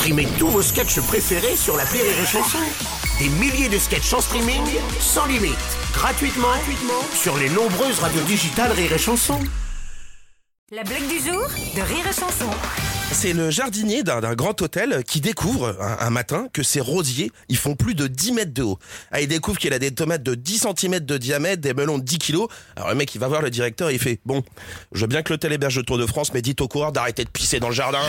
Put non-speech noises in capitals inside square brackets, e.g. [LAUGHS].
Streamez tous vos sketchs préférés sur la Rire et Chanson. Des milliers de sketchs en streaming, sans limite, gratuitement, gratuitement sur les nombreuses radios digitales Rire et Chanson. La blague du jour de Rire et Chanson. C'est le jardinier d'un grand hôtel qui découvre un, un matin que ses rosiers, ils font plus de 10 mètres de haut. Ah, il découvre qu'il a des tomates de 10 cm de diamètre, des melons de 10 kilos. Alors le mec, il va voir le directeur et il fait, bon, je veux bien que l'hôtel héberge le Tour de France, mais dites au coureur d'arrêter de pisser dans le jardin. [LAUGHS]